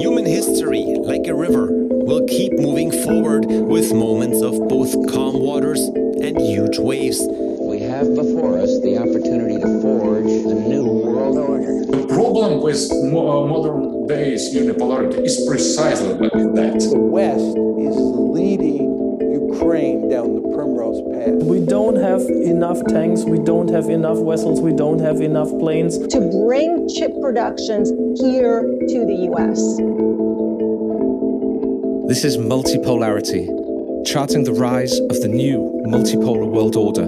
Human history, like a river, will keep moving forward with moments of both calm waters and huge waves. We have before us the opportunity to forge a new world order. The problem with mo- uh, modern days unipolarity is precisely that. The West is leading Ukraine down the primrose path. We don't have enough tanks, we don't have enough vessels, we don't have enough planes. to bring chip productions here to the US. This is Multipolarity, charting the rise of the new multipolar world order.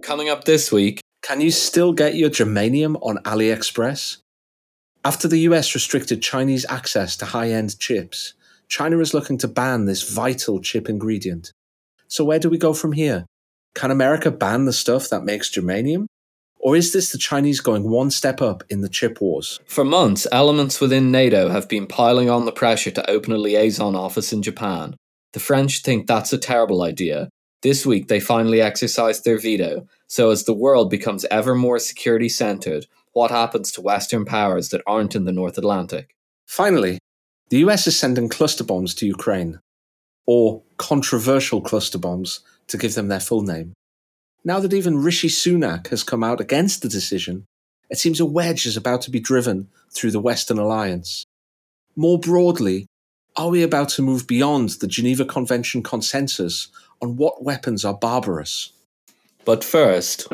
Coming up this week, Can you still get your germanium on AliExpress? After the US restricted Chinese access to high end chips, China is looking to ban this vital chip ingredient. So, where do we go from here? Can America ban the stuff that makes germanium? Or is this the Chinese going one step up in the chip wars? for months, elements within NATO have been piling on the pressure to open a liaison office in Japan. The French think that's a terrible idea. This week, they finally exercised their veto. So, as the world becomes ever more security centered, what happens to Western powers that aren't in the North Atlantic? Finally, the US is sending cluster bombs to Ukraine, or controversial cluster bombs to give them their full name. Now that even Rishi Sunak has come out against the decision, it seems a wedge is about to be driven through the Western alliance. More broadly, are we about to move beyond the Geneva Convention consensus on what weapons are barbarous? But first,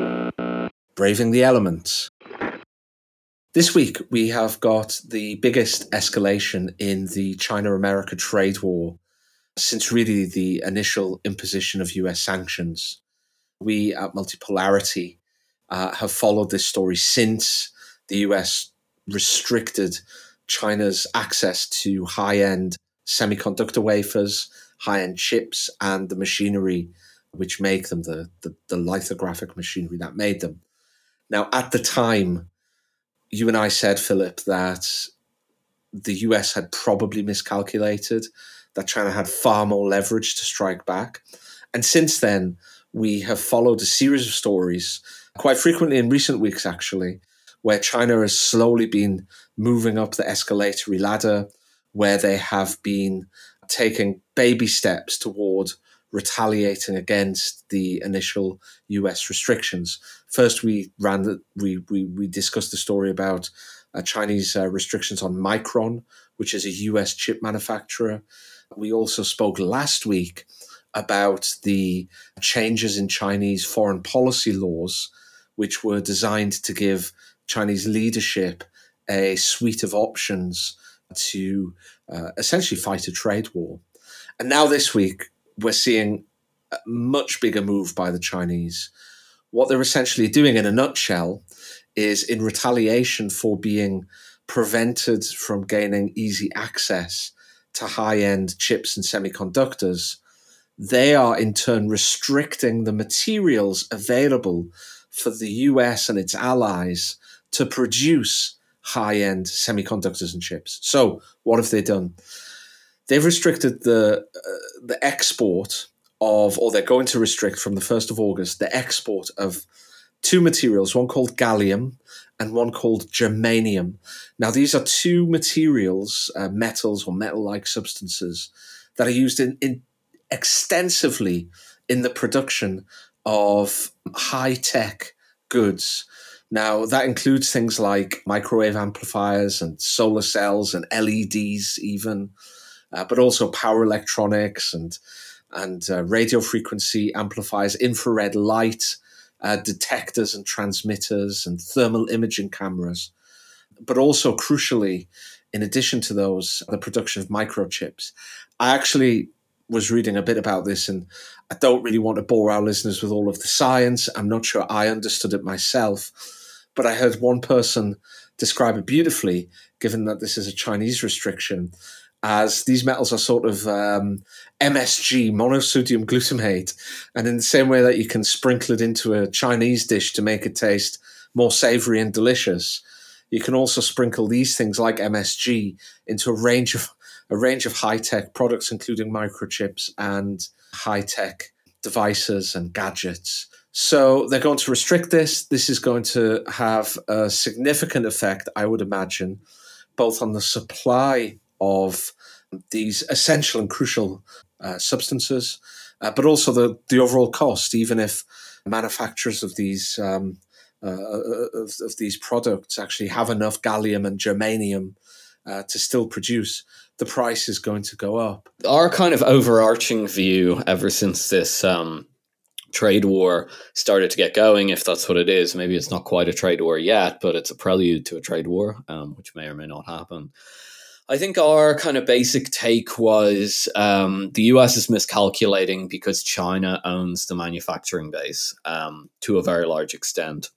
braving the elements. This week, we have got the biggest escalation in the China America trade war since really the initial imposition of US sanctions. We at Multipolarity uh, have followed this story since the US restricted China's access to high end semiconductor wafers, high end chips, and the machinery which make them, the, the, the lithographic machinery that made them. Now, at the time, you and I said, Philip, that the US had probably miscalculated, that China had far more leverage to strike back. And since then, we have followed a series of stories, quite frequently in recent weeks, actually, where China has slowly been moving up the escalatory ladder, where they have been taking baby steps toward retaliating against the initial US restrictions. First, we ran the, we, we, we discussed the story about uh, Chinese uh, restrictions on Micron, which is a US chip manufacturer. We also spoke last week about the changes in Chinese foreign policy laws, which were designed to give Chinese leadership a suite of options to uh, essentially fight a trade war. And now this week, we're seeing a much bigger move by the Chinese. What they're essentially doing, in a nutshell, is in retaliation for being prevented from gaining easy access to high end chips and semiconductors, they are in turn restricting the materials available for the US and its allies to produce high end semiconductors and chips. So, what have they done? They've restricted the uh, the export of, or they're going to restrict from the first of August, the export of two materials, one called gallium and one called germanium. Now, these are two materials, uh, metals or metal-like substances that are used in, in extensively in the production of high-tech goods. Now, that includes things like microwave amplifiers and solar cells and LEDs, even uh, but also power electronics and and uh, radio frequency amplifiers, infrared light uh, detectors and transmitters, and thermal imaging cameras. But also, crucially, in addition to those, the production of microchips. I actually was reading a bit about this, and I don't really want to bore our listeners with all of the science. I'm not sure I understood it myself, but I heard one person describe it beautifully, given that this is a Chinese restriction as these metals are sort of um, MSG, monosodium glutamate. And in the same way that you can sprinkle it into a Chinese dish to make it taste more savory and delicious, you can also sprinkle these things like MSG into a range of a range of high tech products, including microchips and high tech devices and gadgets. So they're going to restrict this. This is going to have a significant effect, I would imagine, both on the supply of these essential and crucial uh, substances, uh, but also the, the overall cost, even if manufacturers of these um, uh, of, of, these products actually have enough gallium and germanium uh, to still produce, the price is going to go up. Our kind of overarching view ever since this um, trade war started to get going, if that's what it is, maybe it's not quite a trade war yet, but it's a prelude to a trade war, um, which may or may not happen. I think our kind of basic take was um, the US is miscalculating because China owns the manufacturing base um, to a very large extent.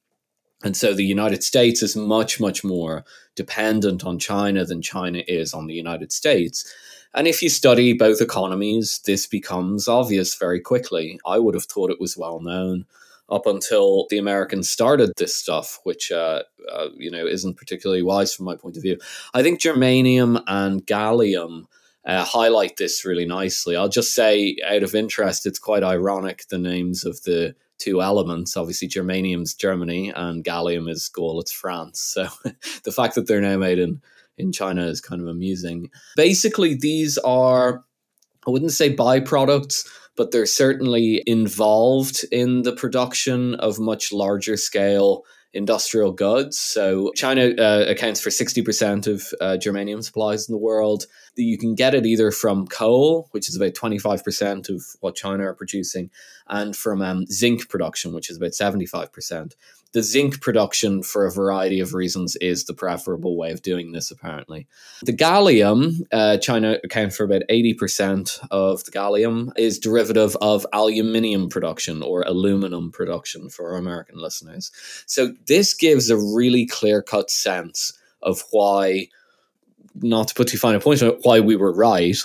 And so the United States is much, much more dependent on China than China is on the United States. And if you study both economies, this becomes obvious very quickly. I would have thought it was well known up until the Americans started this stuff, which uh, uh, you know isn't particularly wise from my point of view. I think germanium and gallium uh, highlight this really nicely. I'll just say, out of interest, it's quite ironic the names of the two elements. Obviously, germanium's Germany and gallium is Gaul, it's France. So the fact that they're now made in in China is kind of amusing. Basically, these are I wouldn't say byproducts but they're certainly involved in the production of much larger scale industrial goods. So China uh, accounts for 60% of uh, germanium supplies in the world. You can get it either from coal, which is about 25% of what China are producing, and from um, zinc production, which is about 75% the zinc production, for a variety of reasons, is the preferable way of doing this, apparently. The gallium, uh, China accounts for about 80% of the gallium, is derivative of aluminium production or aluminum production for our American listeners. So this gives a really clear cut sense of why not to put too fine a point on it, why we were right.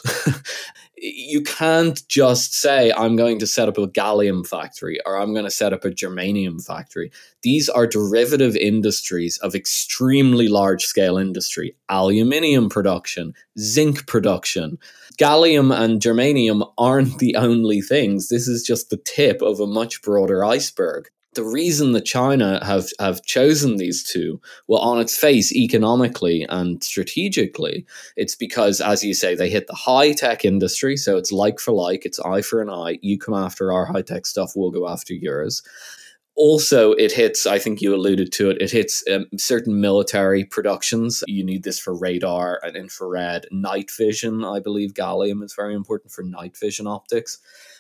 you can't just say, I'm going to set up a gallium factory or I'm going to set up a germanium factory. These are derivative industries of extremely large scale industry aluminium production, zinc production. Gallium and germanium aren't the only things. This is just the tip of a much broader iceberg the reason that China have, have chosen these two, well, on its face, economically and strategically, it's because, as you say, they hit the high tech industry. So it's like for like, it's eye for an eye. You come after our high tech stuff, we'll go after yours. Also, it hits, I think you alluded to it, it hits um, certain military productions. You need this for radar and infrared, night vision. I believe gallium is very important for night vision optics.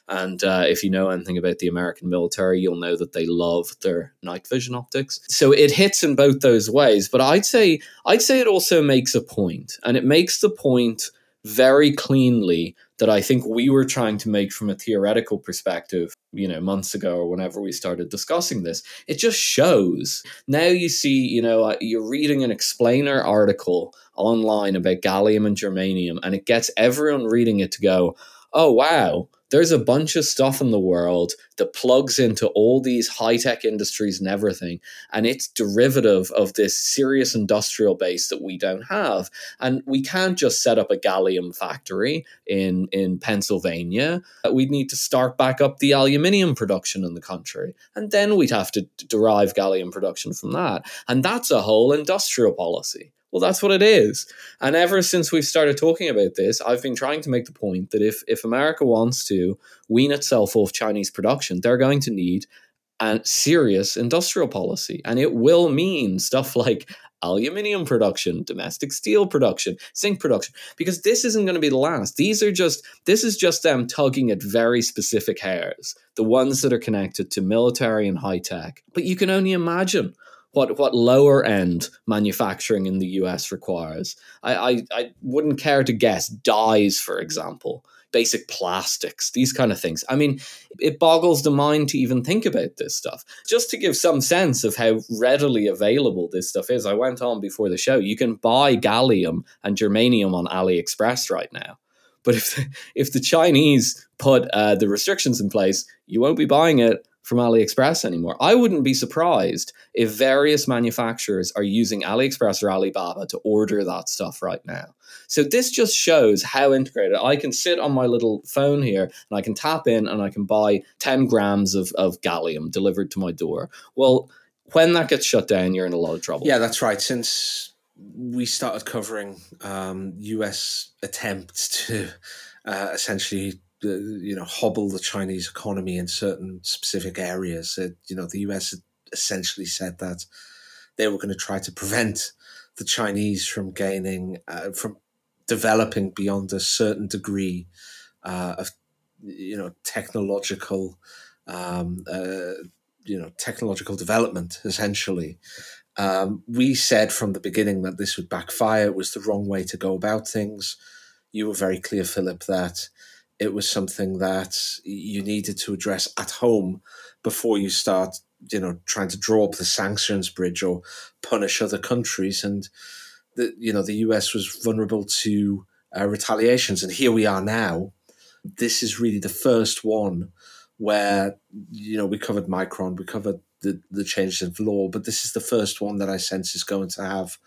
And uh, if you know anything about the American military, you'll know that they love their night vision optics. So it hits in both those ways. But I'd say I'd say it also makes a point, and it makes the point very cleanly that I think we were trying to make from a theoretical perspective, you know, months ago or whenever we started discussing this. It just shows. Now you see, you know, uh, you're reading an explainer article online about gallium and germanium, and it gets everyone reading it to go, oh, wow, there's a bunch of stuff in the world that plugs into all these high tech industries and everything. And it's derivative of this serious industrial base that we don't have. And we can't just set up a gallium factory in, in Pennsylvania. We'd need to start back up the aluminium production in the country. And then we'd have to derive gallium production from that. And that's a whole industrial policy. Well, that's what it is. And ever since we've started talking about this, I've been trying to make the point that if, if America wants to wean itself off Chinese production, they're going to need a serious industrial policy. And it will mean stuff like aluminium production, domestic steel production, zinc production, because this isn't going to be the last. These are just, this is just them tugging at very specific hairs, the ones that are connected to military and high tech. But you can only imagine what what lower end manufacturing in the US requires. I, I, I wouldn't care to guess dyes, for example, basic plastics, these kind of things. I mean, it boggles the mind to even think about this stuff. Just to give some sense of how readily available this stuff is, I went on before the show. You can buy gallium and germanium on AliExpress right now. But if the, if the Chinese put uh, the restrictions in place, you won't be buying it from AliExpress anymore. I wouldn't be surprised if various manufacturers are using AliExpress or Alibaba to order that stuff right now. So this just shows how integrated. I can sit on my little phone here and I can tap in and I can buy 10 grams of, of gallium delivered to my door. Well, when that gets shut down, you're in a lot of trouble. Yeah, that's right. Since we started covering um, US attempts to uh, essentially you know hobble the Chinese economy in certain specific areas. Uh, you know, the US essentially said that they were going to try to prevent the Chinese from gaining uh, from developing beyond a certain degree uh, of you know technological um, uh, you know technological development essentially. Um, we said from the beginning that this would backfire. It was the wrong way to go about things. You were very clear philip that it was something that you needed to address at home before you start you know trying to draw up the sanctions bridge or punish other countries and the you know the US was vulnerable to uh, retaliations, and here we are now. This is really the first one where you know we covered Micron, we covered the the changes of law, but this is the first one that I sense is going to have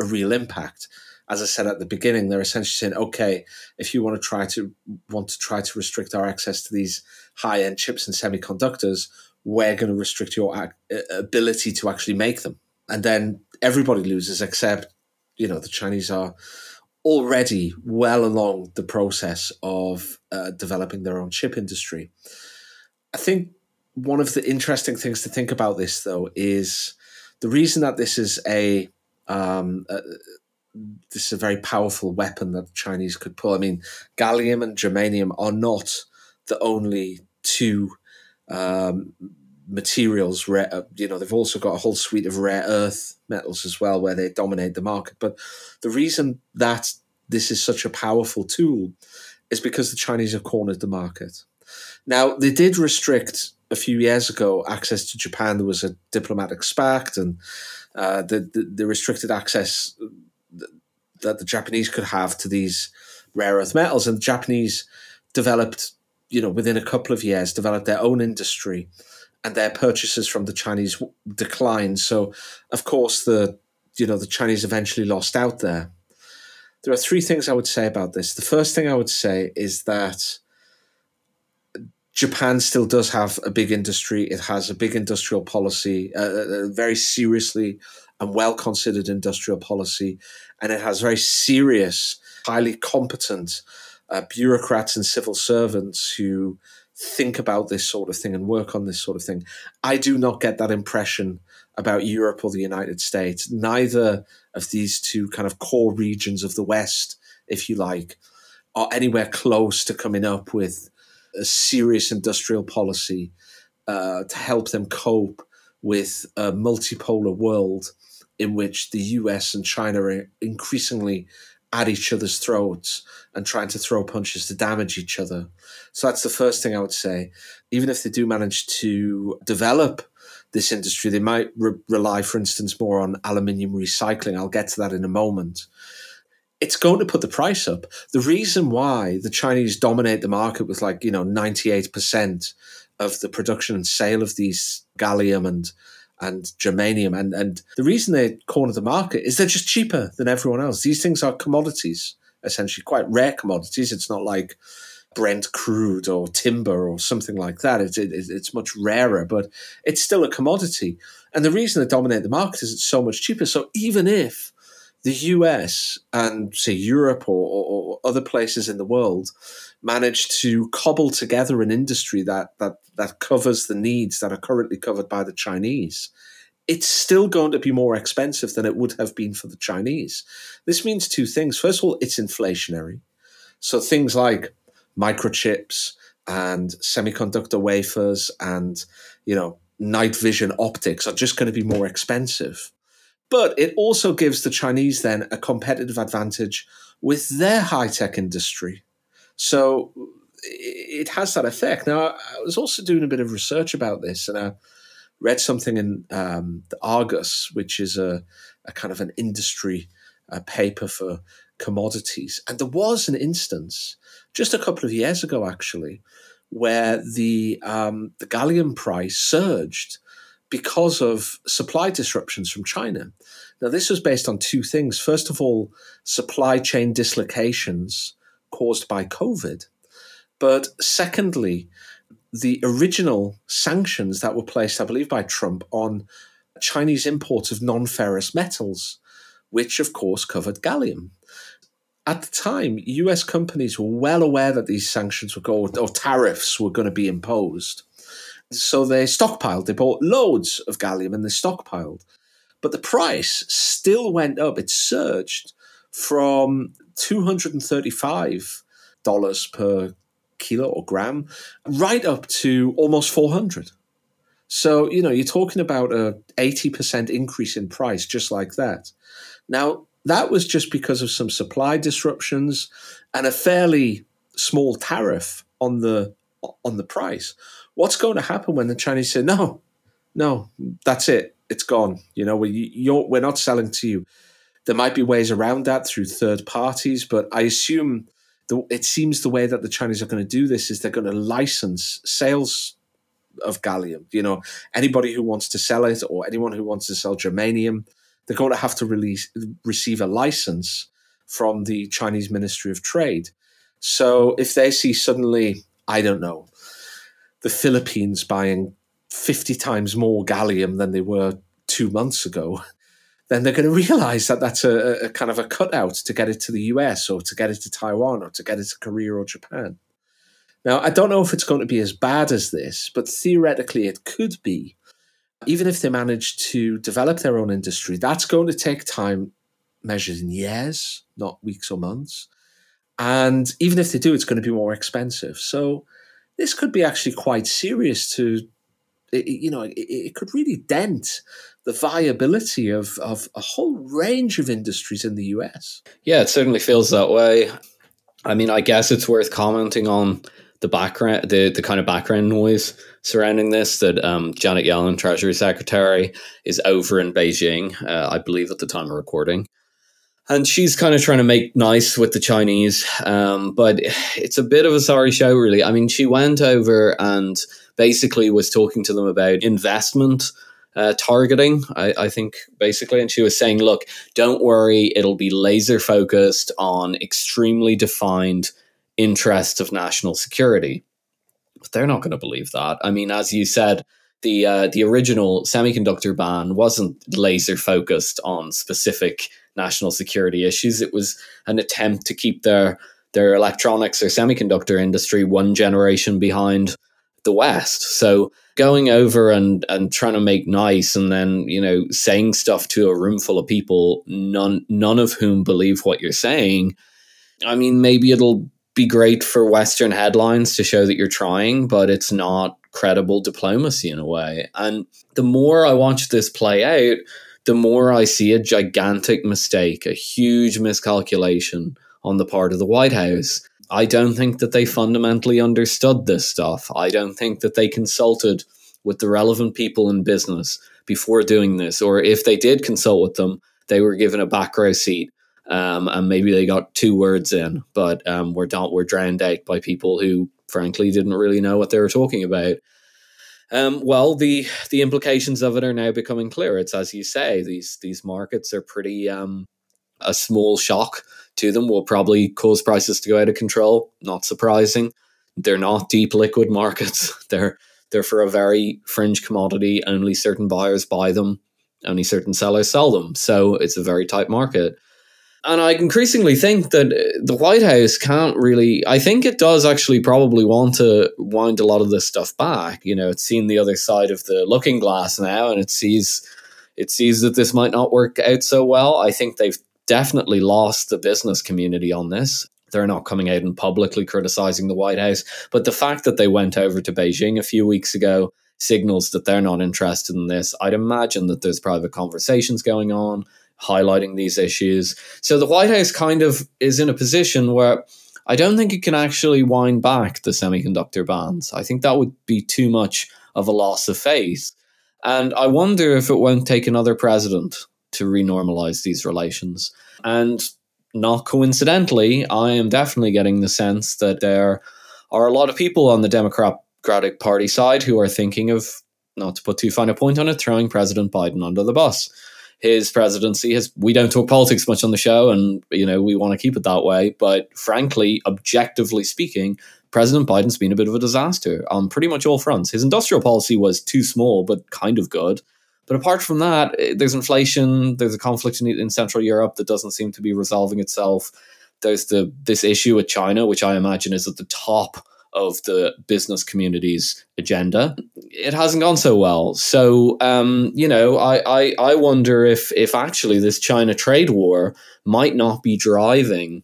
a real impact. As I said at the beginning, they're essentially saying, okay, if you want to try to want to try to restrict our access to these high end chips and semiconductors, we're going to restrict your ability to actually make them, and then everybody loses except you know the Chinese are already well along the process of uh, developing their own chip industry. I think one of the interesting things to think about this, though, is the reason that this is a um, uh, this is a very powerful weapon that the Chinese could pull. I mean, gallium and germanium are not the only two um, materials rare uh, you know they've also got a whole suite of rare earth metals as well where they dominate the market. But the reason that this is such a powerful tool is because the chinese have cornered the market. Now they did restrict a few years ago access to japan. There was a diplomatic spark and uh, the, the, the restricted access that the japanese could have to these rare earth metals and the japanese developed you know within a couple of years developed their own industry and their purchases from the Chinese declined. So, of course, the you know the Chinese eventually lost out there. There are three things I would say about this. The first thing I would say is that Japan still does have a big industry. It has a big industrial policy, a very seriously and well considered industrial policy, and it has very serious, highly competent uh, bureaucrats and civil servants who think about this sort of thing and work on this sort of thing. I do not get that impression about Europe or the United States. Neither of these two kind of core regions of the West, if you like, are anywhere close to coming up with a serious industrial policy uh, to help them cope with a multipolar world in which the US and China are increasingly at each other's throats and trying to throw punches to damage each other. So that's the first thing I would say. Even if they do manage to develop this industry, they might re- rely, for instance, more on aluminium recycling. I'll get to that in a moment. It's going to put the price up. The reason why the Chinese dominate the market with like, you know, 98% of the production and sale of these gallium and and germanium. And, and the reason they corner the market is they're just cheaper than everyone else. These things are commodities, essentially, quite rare commodities. It's not like Brent crude or timber or something like that. It's, it, it's much rarer, but it's still a commodity. And the reason they dominate the market is it's so much cheaper. So even if the US and, say, Europe or, or, or other places in the world manage to cobble together an industry that that that covers the needs that are currently covered by the Chinese, it's still going to be more expensive than it would have been for the Chinese. This means two things. First of all, it's inflationary. So things like microchips and semiconductor wafers and you know night vision optics are just going to be more expensive. But it also gives the Chinese then a competitive advantage with their high tech industry. So it has that effect. Now, I was also doing a bit of research about this, and I read something in um, the Argus, which is a, a kind of an industry uh, paper for commodities. And there was an instance just a couple of years ago, actually, where the um, the gallium price surged because of supply disruptions from China. Now, this was based on two things. First of all, supply chain dislocations caused by COVID. But secondly, the original sanctions that were placed, I believe, by Trump on Chinese imports of non ferrous metals, which of course covered gallium. At the time, US companies were well aware that these sanctions were going, or tariffs were going to be imposed. So they stockpiled, they bought loads of gallium and they stockpiled. But the price still went up, it surged from $235 per kilo or gram right up to almost 400 so you know you're talking about a 80% increase in price just like that. Now that was just because of some supply disruptions and a fairly small tariff on the on the price. What's going to happen when the chinese say no no that's it. It's gone. You know we, are we're not selling to you there might be ways around that through third parties but i assume the, it seems the way that the Chinese are going to do this is they're going to license sales of gallium. You know, anybody who wants to sell it or anyone who wants to sell germanium, they're going to have to release receive a license from the Chinese Ministry of Trade. So if they see suddenly, I don't know, the Philippines buying 50 times more gallium than they were two months ago, then they're going to realize that that's a, a, kind of a cutout to get it to the US or to get it to Taiwan or to get it to Korea or Japan. Now, I don't know if it's going to be as bad as this, but theoretically it could be. Even if they manage to develop their own industry, that's going to take time measured in years, not weeks or months. And even if they do, it's going to be more expensive. So this could be actually quite serious to, you know, it, it could really dent the viability of, of a whole range of industries in the US. Yeah, it certainly feels that way. I mean, I guess it's worth commenting on the background, the, the kind of background noise surrounding this that um, Janet Yellen, Treasury Secretary, is over in Beijing, uh, I believe, at the time of recording. And she's kind of trying to make nice with the Chinese, um, but it's a bit of a sorry show, really. I mean, she went over and basically was talking to them about investment uh, targeting, I, I, think, basically. And she was saying, look, don't worry, it'll be laser focused on extremely defined interests of national security. But they're not going to believe that. I mean, as you said, the uh, the original semiconductor ban wasn't laser focused on specific national security issues. It was an attempt to keep their their electronics or semiconductor industry one generation behind the West. So going over and and trying to make nice and then you know saying stuff to a room full of people none none of whom believe what you're saying i mean maybe it'll be great for western headlines to show that you're trying but it's not credible diplomacy in a way and the more i watch this play out the more i see a gigantic mistake a huge miscalculation on the part of the white house I don't think that they fundamentally understood this stuff. I don't think that they consulted with the relevant people in business before doing this, or if they did consult with them, they were given a back row seat. Um, and maybe they got two words in, but um, were, not, were drowned out by people who, frankly, didn't really know what they were talking about. Um, well, the the implications of it are now becoming clear. It's as you say; these these markets are pretty um, a small shock to them will probably cause prices to go out of control. Not surprising. They're not deep liquid markets. they're they're for a very fringe commodity. Only certain buyers buy them. Only certain sellers sell them. So it's a very tight market. And I increasingly think that uh, the White House can't really. I think it does actually probably want to wind a lot of this stuff back. You know, it's seen the other side of the looking glass now, and it sees it sees that this might not work out so well. I think they've definitely lost the business community on this. They're not coming out and publicly criticizing the White House. But the fact that they went over to Beijing a few weeks ago signals that they're not interested in this. I'd imagine that there's private conversations going on highlighting these issues. So the White House kind of is in a position where I don't think it can actually wind back the semiconductor bans. I think that would be too much of a loss of face. And I wonder if it won't take another president to renormalize these relations. And not coincidentally, I am definitely getting the sense that there are a lot of people on the Democratic Party side who are thinking of, not to put too fine a point on it, throwing President Biden under the bus. His presidency has, we don't talk politics much on the show, and, you know, we want to keep it that way. But frankly, objectively speaking, President Biden's been a bit of a disaster on pretty much all fronts. His industrial policy was too small, but kind of good. But apart from that, eh, there's inflation, there's a conflict in, in Central Europe that doesn't seem to be resolving itself. There's the this issue with China, which I imagine is at the top of the business community's agenda. It hasn't gone so well. So, um, you know, I, I, I wonder if, if actually this China trade war might not be driving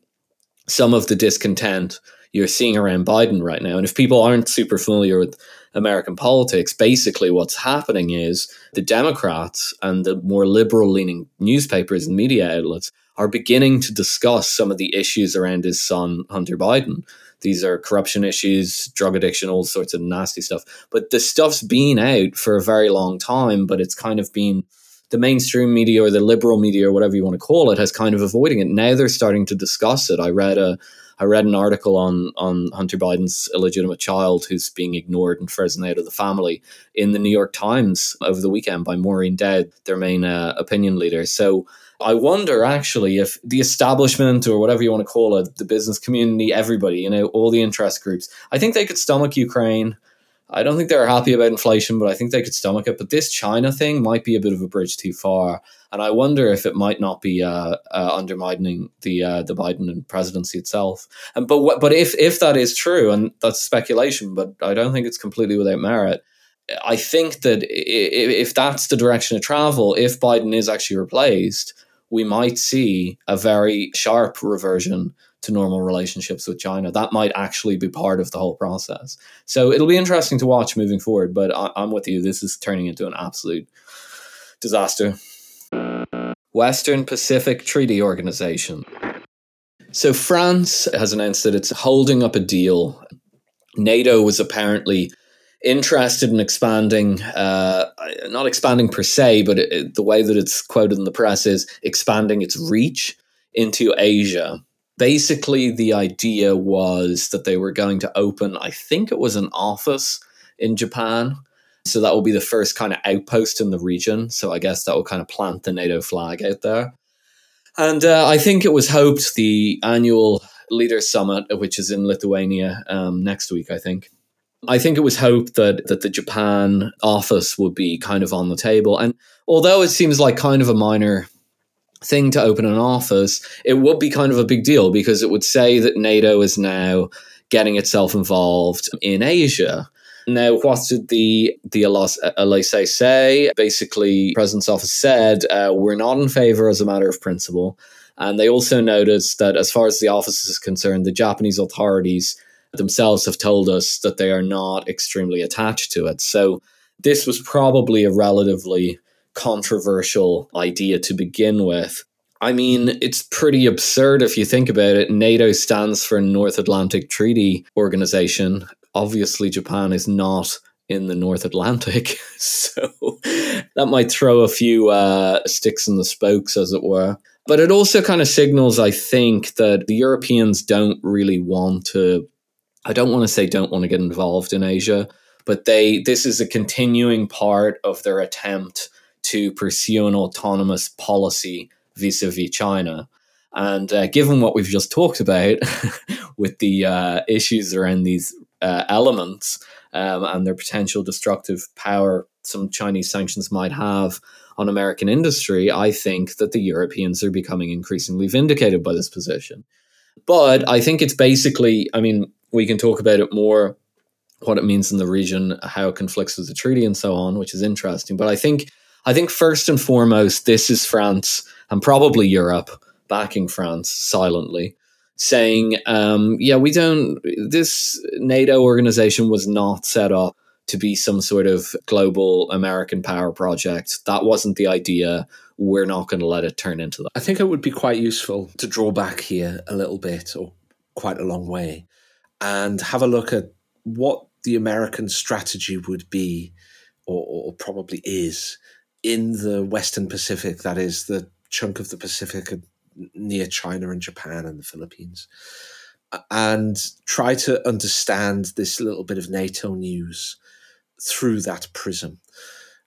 some of the discontent you're seeing around Biden right now. And if people aren't super familiar with American politics, basically what's happening is the Democrats and the more liberal leaning newspapers and media outlets are beginning to discuss some of the issues around his son, Hunter Biden. These are corruption issues, drug addiction, all sorts of nasty stuff. But the stuff's been out for a very long time, but it's kind of been the mainstream media or the liberal media or whatever you want to call it has kind of avoiding it. Now they're starting to discuss it. I read a I read an article on on Hunter Biden's illegitimate child who's being ignored and frozen out of the family in the New York Times over the weekend by Maureen Dowd, their main uh, opinion leader. So I wonder actually if the establishment or whatever you want to call it, the business community, everybody, you know, all the interest groups, I think they could stomach Ukraine. I don't think they're happy about inflation, but I think they could stomach it. But this China thing might be a bit of a bridge too far, and I wonder if it might not be uh, uh, undermining the uh, the Biden presidency itself. And but but if if that is true, and that's speculation, but I don't think it's completely without merit. I think that if that's the direction of travel, if Biden is actually replaced, we might see a very sharp reversion to normal relationships with China. That might actually be part of the whole process. So it'll be interesting to watch moving forward. But I, am with you. This is turning into an absolute disaster. Western Pacific Treaty Organization. So France has announced that it's holding up a deal. NATO was apparently interested in expanding, uh, not expanding per se, but it, the way that it's quoted in the press is expanding its reach into Asia basically the idea was that they were going to open i think it was an office in japan. So that will be the first kind of outpost in the region. So i guess that will kind of plant the nato flag out there. And uh, i think it was hoped the annual leaders summit which is in lithuania um, next week i think. I think it was hoped that that the Japan office would be kind of on the table. And although it seems like kind of a minor thing to open an office, it would be kind of a big deal because it would say that NATO is now getting itself involved in Asia. Now, what did the the Elysee say? Basically, President's office said uh, we're not in favor as a matter of principle, and they also noticed that as far as the office is concerned, the Japanese authorities themselves have told us that they are not extremely attached to it. So this was probably a relatively controversial idea to begin with. I mean, it's pretty absurd if you think about it. NATO stands for North Atlantic Treaty Organization. Obviously, Japan is not in the North Atlantic, so that might throw a few uh, sticks in the spokes, as it were. But it also kind of signals, I think, that the Europeans don't really want to. I don't want to say don't want to get involved in Asia, but they this is a continuing part of their attempt to pursue an autonomous policy vis a vis China. And uh, given what we've just talked about with the uh, issues around these uh, elements um, and their potential destructive power some Chinese sanctions might have on American industry, I think that the Europeans are becoming increasingly vindicated by this position. But I think it's basically, I mean, we can talk about it more, what it means in the region, how it conflicts with the treaty, and so on, which is interesting. But I think I think first and foremost, this is France and probably Europe backing France silently, saying, um, yeah, we don't, this NATO organization was not set up to be some sort of global American power project. That wasn't the idea. We're not going to let it turn into that. I think it would be quite useful to draw back here a little bit or quite a long way and have a look at what the American strategy would be or, or probably is in the Western Pacific, that is the chunk of the Pacific near China and Japan and the Philippines. and try to understand this little bit of NATO news through that prism.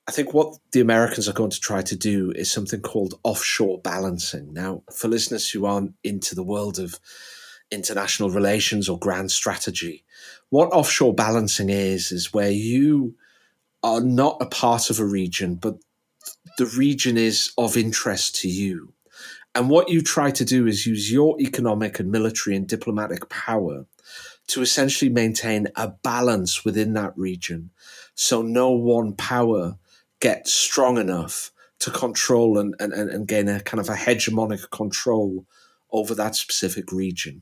I think what the Americans are going to try to do is something called offshore balancing. Now, for listeners who aren't into the world of international relations or grand strategy, what offshore balancing is, is where you are not a part of a region, but the region is of interest to you. And what you try to do is use your economic and military and diplomatic power to essentially maintain a balance within that region so no one power gets strong enough to control and, and, and gain a kind of a hegemonic control over that specific region.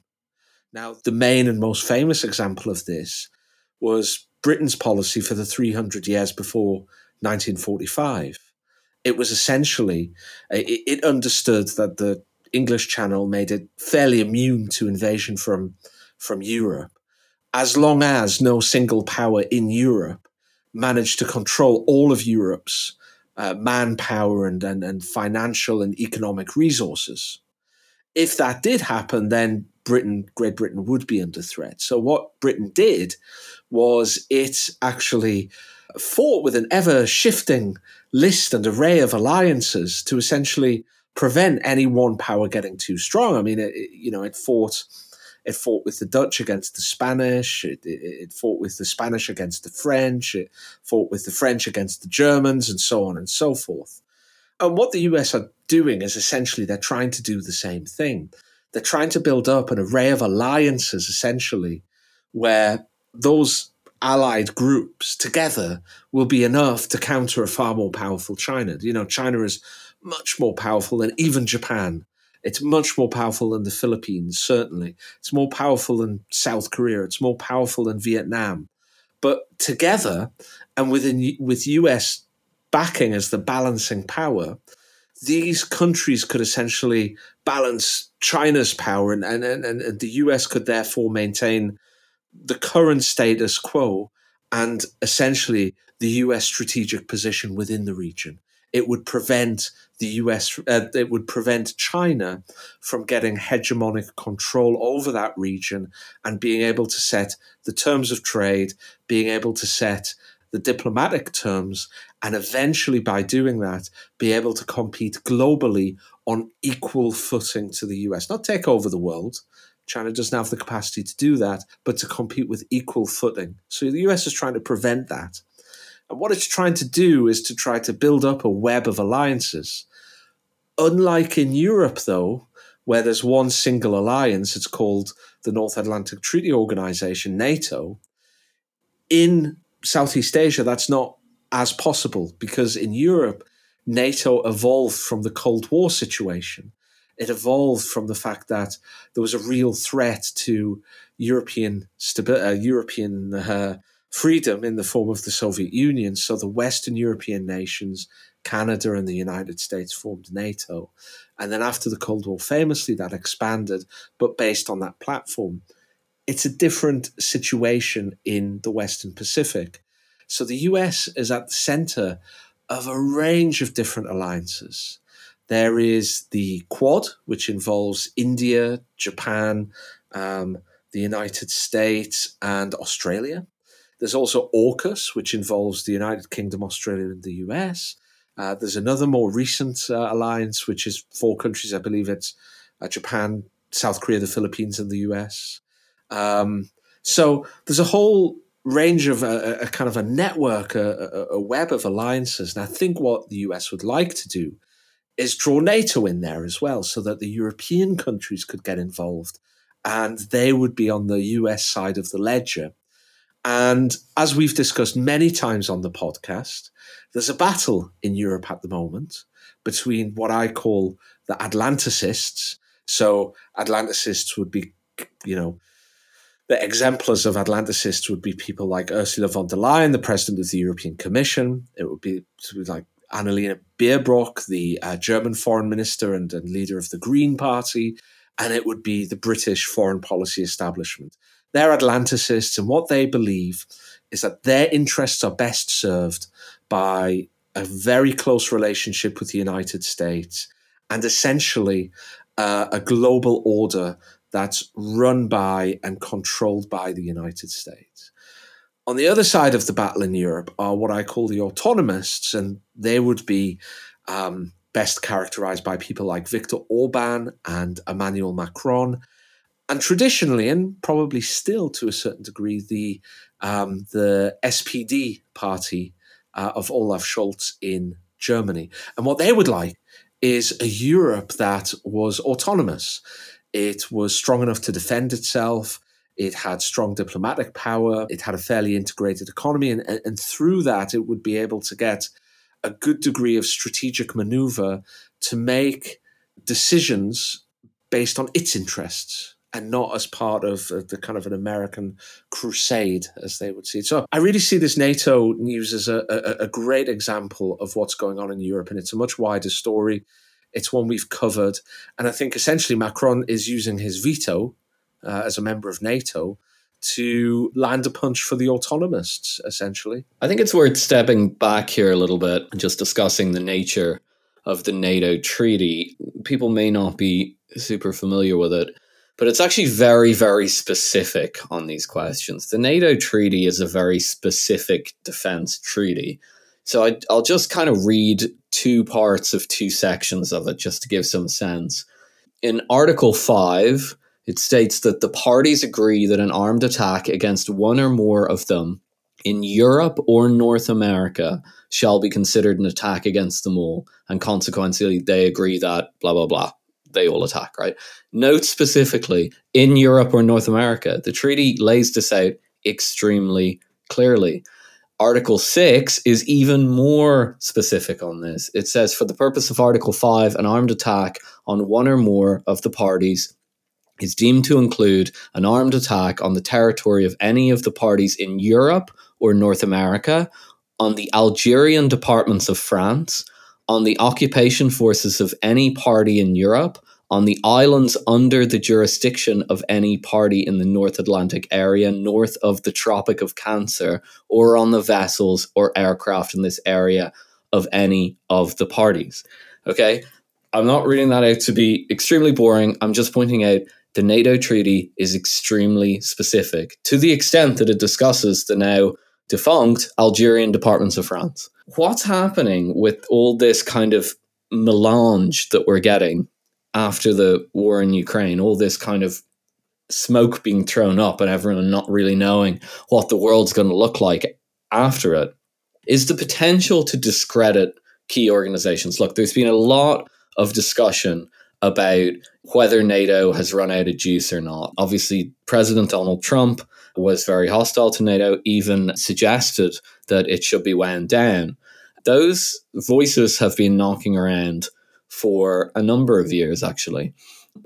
Now, the main and most famous example of this was Britain's policy for the 300 years before 1945. It was essentially, it, it understood that the English Channel made it fairly immune to invasion from, from Europe, as long as no single power in Europe managed to control all of Europe's uh, manpower and, and, and financial and economic resources. If that did happen, then Britain, Great Britain would be under threat. So what Britain did was it actually fought with an ever shifting list and array of alliances to essentially prevent any one power getting too strong. I mean, it, you know, it fought it fought with the Dutch against the Spanish. It, it, it, fought with the Spanish against the French. It fought with the French against the Germans, and so on and so forth. And what the US are doing is essentially they're trying to do the same thing. They're trying to build up an array of alliances, essentially, where those allied groups together will be enough to counter a far more powerful China. You know, China is much more powerful than even Japan it's much more powerful than the Philippines, certainly. It's more powerful than South Korea. It's more powerful than Vietnam. But together, and within, with US backing as the balancing power, these countries could essentially balance China's power, and, and, and, and the US could therefore maintain the current status quo and essentially the US strategic position within the region. It would prevent the US, uh, it would prevent China from getting hegemonic control over that region and being able to set the terms of trade, being able to set the diplomatic terms, and eventually by doing that, be able to compete globally on equal footing to the US. Not take over the world. China doesn't have the capacity to do that, but to compete with equal footing. So the US is trying to prevent that. And what it's trying to do is to try to build up a web of alliances Unlike in Europe, though, where there's one single alliance, it's called the North Atlantic Treaty Organization, NATO. In Southeast Asia, that's not as possible because in Europe, NATO evolved from the Cold War situation. It evolved from the fact that there was a real threat to European stabi- uh, European uh, freedom in the form of the Soviet Union. So the Western European nations Canada and the United States formed NATO. And then after the Cold War, famously, that expanded, but based on that platform. It's a different situation in the Western Pacific. So the US is at the center of a range of different alliances. There is the Quad, which involves India, Japan, um, the United States, and Australia. There's also AUKUS, which involves the United Kingdom, Australia, and the US. Uh, there's another more recent uh, alliance, which is four countries. I believe it's uh, Japan, South Korea, the Philippines, and the US. Um, so there's a whole range of a, a kind of a network, a, a, web of alliances. And I think what the US would like to do is draw NATO in there as well, so that the European countries could get involved and they would be on the US side of the ledger. And as we've discussed many times on the podcast, there's a battle in Europe at the moment between what I call the Atlanticists. So Atlanticists would be, you know, the exemplars of Atlanticists would be people like Ursula von der Leyen, the president of the European Commission. It would be like Annalena Baerbock, the uh, German foreign minister and, and leader of the Green Party. And it would be the British foreign policy establishment. They're Atlanticists, and what they believe is that their interests are best served by a very close relationship with the United States and essentially uh, a global order that's run by and controlled by the United States. On the other side of the battle in Europe are what I call the autonomists, and they would be um, best characterized by people like Viktor Orban and Emmanuel Macron. And traditionally, and probably still to a certain degree, the um, the SPD party uh, of Olaf Scholz in Germany. And what they would like is a Europe that was autonomous. It was strong enough to defend itself. It had strong diplomatic power. It had a fairly integrated economy. And, and through that, it would be able to get a good degree of strategic maneuver to make decisions based on its interests and not as part of the kind of an American crusade, as they would see it. So I really see this NATO news as a, a, a, great example of what's going on in Europe, and it's a much wider story. It's one we've covered, and I think essentially Macron is using his veto uh, as a member of NATO to land a punch for the autonomists, essentially. I think it's worth stepping back here a little bit and just discussing the nature of the NATO treaty. People may not be super familiar with it but it's actually very, very specific on these questions. The NATO treaty is a very specific defense treaty. So I, will just kind of read two parts of two sections of it just to give some sense. In Article 5, it states that the parties agree that an armed attack against one or more of them in Europe or North America shall be considered an attack against them all, and consequently, they agree that blah, blah, blah they all attack, right? Note specifically in Europe or North America, the treaty lays this out extremely clearly. Article 6 is even more specific on this. It says, for the purpose of Article 5, an armed attack on one or more of the parties is deemed to include an armed attack on the territory of any of the parties in Europe or North America, on the Algerian departments of France, on the occupation forces of any party in Europe, on the islands under the jurisdiction of any party in the North Atlantic area north of the Tropic of Cancer, or on the vessels or aircraft in this area of any of the parties. Okay, I'm not reading that out to be extremely boring. I'm just pointing out the NATO treaty is extremely specific to the extent that it discusses the now defunct Algerian departments of France what's happening with all this kind of melange that we're getting after the war in Ukraine, all this kind of smoke being thrown up and everyone not really knowing what the world's going to look like after it, is the potential to discredit key organizations. Look, there's been a lot of discussion about whether NATO has run out of juice or not. Obviously, President Donald Trump was very hostile to NATO, even suggested that it should be wound down. Those voices have been knocking around for a number of years, actually.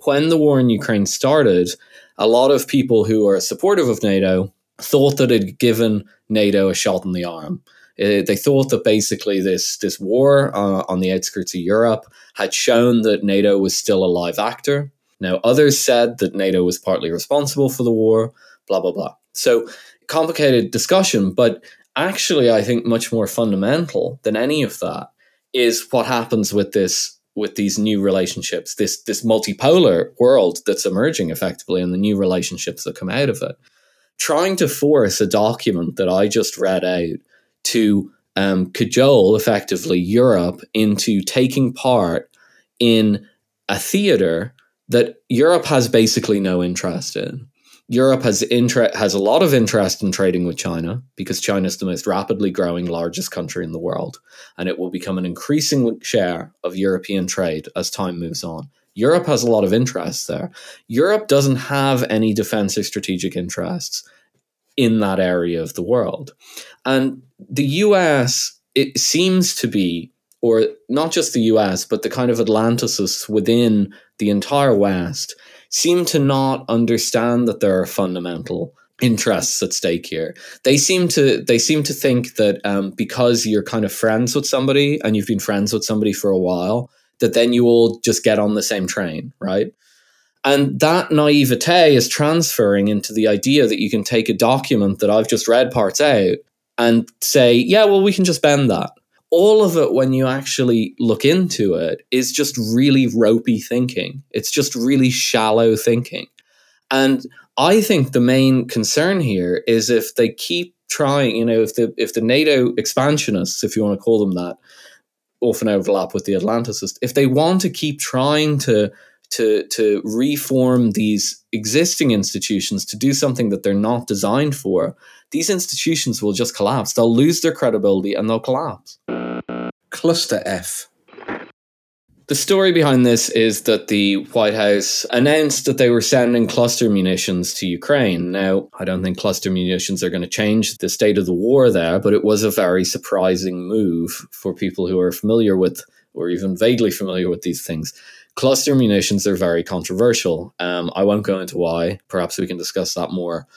When the war in Ukraine started, a lot of people who are supportive of NATO thought that it had given NATO a shot in the arm. Uh, they thought that basically this this war uh, on the outskirts of Europe had shown that NATO was still a live actor. Now others said that NATO was partly responsible for the war. Blah blah blah. So complicated discussion, but actually, I think much more fundamental than any of that is what happens with this with these new relationships, this this multipolar world that's emerging effectively, and the new relationships that come out of it. Trying to force a document that I just read out to um, cajole effectively Europe into taking part in a theater that Europe has basically no interest in. Europe has inter- has a lot of interest in trading with China because China is the most rapidly growing largest country in the world, and it will become an increasing share of European trade as time moves on. Europe has a lot of interest there. Europe doesn't have any defensive strategic interests in that area of the world. And the US, it seems to be, or not just the US, but the kind of Atlanticist within the entire West seem to not understand that there are fundamental interests at stake here. They seem to they seem to think that um, because you're kind of friends with somebody and you've been friends with somebody for a while, that then you all just get on the same train, right? And that naivete is transferring into the idea that you can take a document that I've just read parts out and say, yeah, well, we can just bend that all of it, when you actually look into it, is just really ropey thinking. It's just really shallow thinking. And I think the main concern here is if they keep trying, you know, if the if the NATO expansionists, if you want to call them that, often overlap with the Atlanticists, if they want to keep trying to to to reform these existing institutions to do something that they're not designed for, these institutions will just collapse. They'll lose their credibility and they'll collapse. Cluster F. The story behind this is that the White House announced that they were sending cluster munitions to Ukraine. Now, I don't think cluster munitions are going to change the state of the war there, but it was a very surprising move for people who are familiar with or even vaguely familiar with these things. Cluster munitions are very controversial. Um, I won't go into why. Perhaps we can discuss that more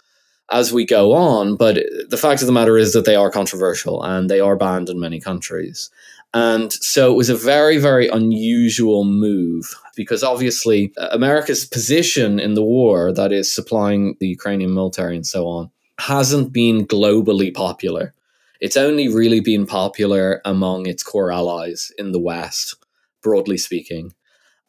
as we go on. But the fact of the matter is that they are controversial and they are banned in many countries. And so it was a very, very unusual move because obviously uh, America's position in the war, that is supplying the Ukrainian military and so on, hasn't been globally popular. It's only really been popular among its core allies in the West, broadly speaking.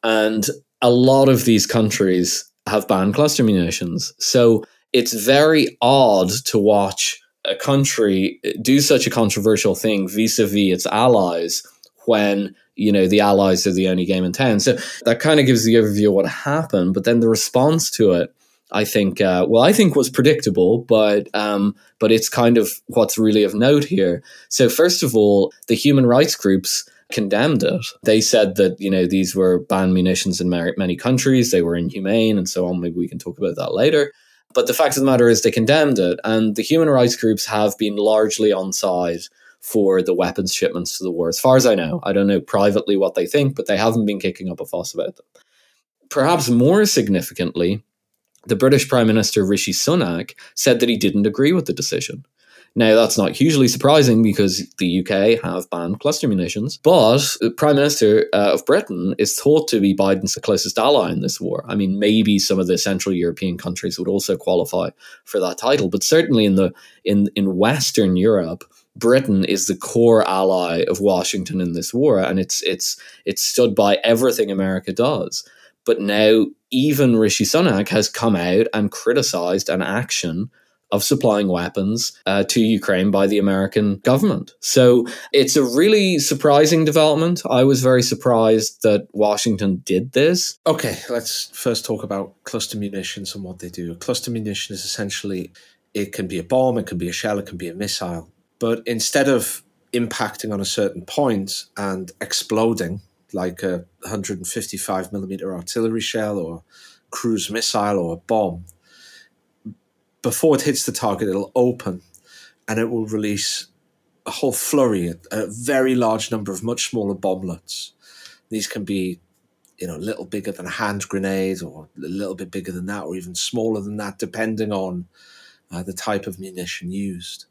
And a lot of these countries have banned cluster munitions. So it's very odd to watch a country uh, do such a controversial thing vis-a-vis its allies when you know the allies are the only game in town so that kind of gives the overview of what happened but then the response to it I think, uh, well, I think was predictable, but um, but it's kind of what's really of note here. So first of all, the human rights groups condemned it. They said that you know these were banned munitions in many countries, they were inhumane, and so on. Maybe we can talk about that later. But the fact of the matter is, they condemned it, and the human rights groups have been largely on side for the weapons shipments to the war. As far as I know, I don't know privately what they think, but they haven't been kicking up a fuss about them. Perhaps more significantly, the British Prime Minister Rishi Sunak said that he didn't agree with the decision. Now, that's not hugely surprising because the UK have banned cluster munitions, but the Prime Minister uh, of Britain is thought to be Biden's closest ally in this war. I mean, maybe some of the Central European countries would also qualify for that title, but certainly in the in in Western Europe, Britain is the core ally of Washington in this war, and it's it's it's stood by everything America does. But now even Rishi Sunak has come out and criticized an action of supplying weapons uh, to Ukraine by the American government. So it's a really surprising development. I was very surprised that Washington did this. Okay, let's first talk about cluster munitions and what they do. A cluster munition is essentially it can be a bomb, it can be a shell, it can be a missile. But instead of impacting on a certain point and exploding like a 155 millimeter artillery shell or cruise missile or a bomb, before it hits the target, it'll open and it will release a whole flurry, a, very large number of much smaller bomblets. These can be, you know, a little bigger than a hand grenade or a little bit bigger than that or even smaller than that, depending on uh, the type of munition used.